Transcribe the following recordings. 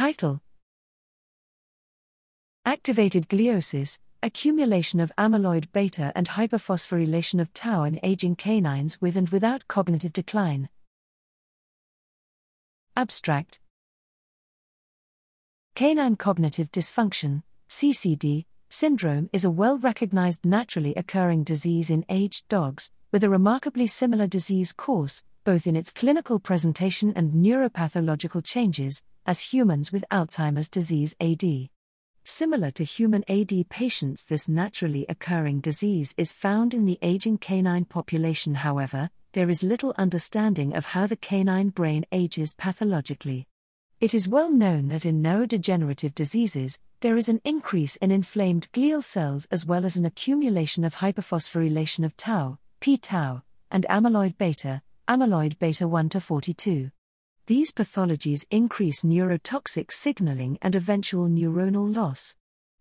Title Activated gliosis, accumulation of amyloid beta and hyperphosphorylation of tau in aging canines with and without cognitive decline. Abstract Canine cognitive dysfunction, CCD, syndrome is a well recognized naturally occurring disease in aged dogs, with a remarkably similar disease course, both in its clinical presentation and neuropathological changes, as humans with Alzheimer's disease AD. Similar to human AD patients, this naturally occurring disease is found in the aging canine population, however, there is little understanding of how the canine brain ages pathologically. It is well known that in neurodegenerative diseases, there is an increase in inflamed glial cells as well as an accumulation of hyperphosphorylation of tau, p tau, and amyloid beta, amyloid beta 1 to 42. These pathologies increase neurotoxic signaling and eventual neuronal loss.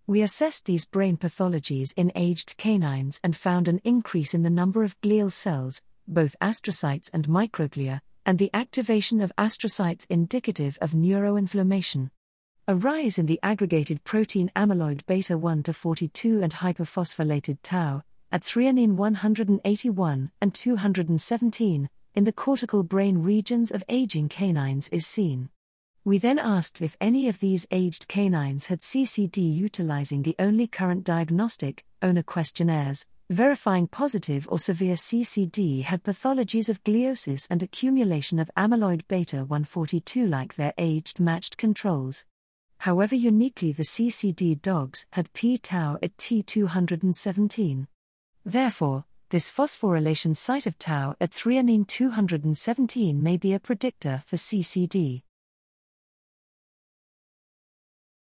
We assessed these brain pathologies in aged canines and found an increase in the number of glial cells, both astrocytes and microglia, and the activation of astrocytes indicative of neuroinflammation. A rise in the aggregated protein amyloid beta 1 to 42 and hyperphosphorylated tau at threonine 181 and 217 in the cortical brain regions of aging canines is seen. We then asked if any of these aged canines had CCD utilizing the only current diagnostic, owner questionnaires, verifying positive or severe CCD had pathologies of gliosis and accumulation of amyloid beta 142 like their aged matched controls. However, uniquely, the CCD dogs had p tau at T217. Therefore, this phosphorylation site of tau at threonine 217 may be a predictor for CCD.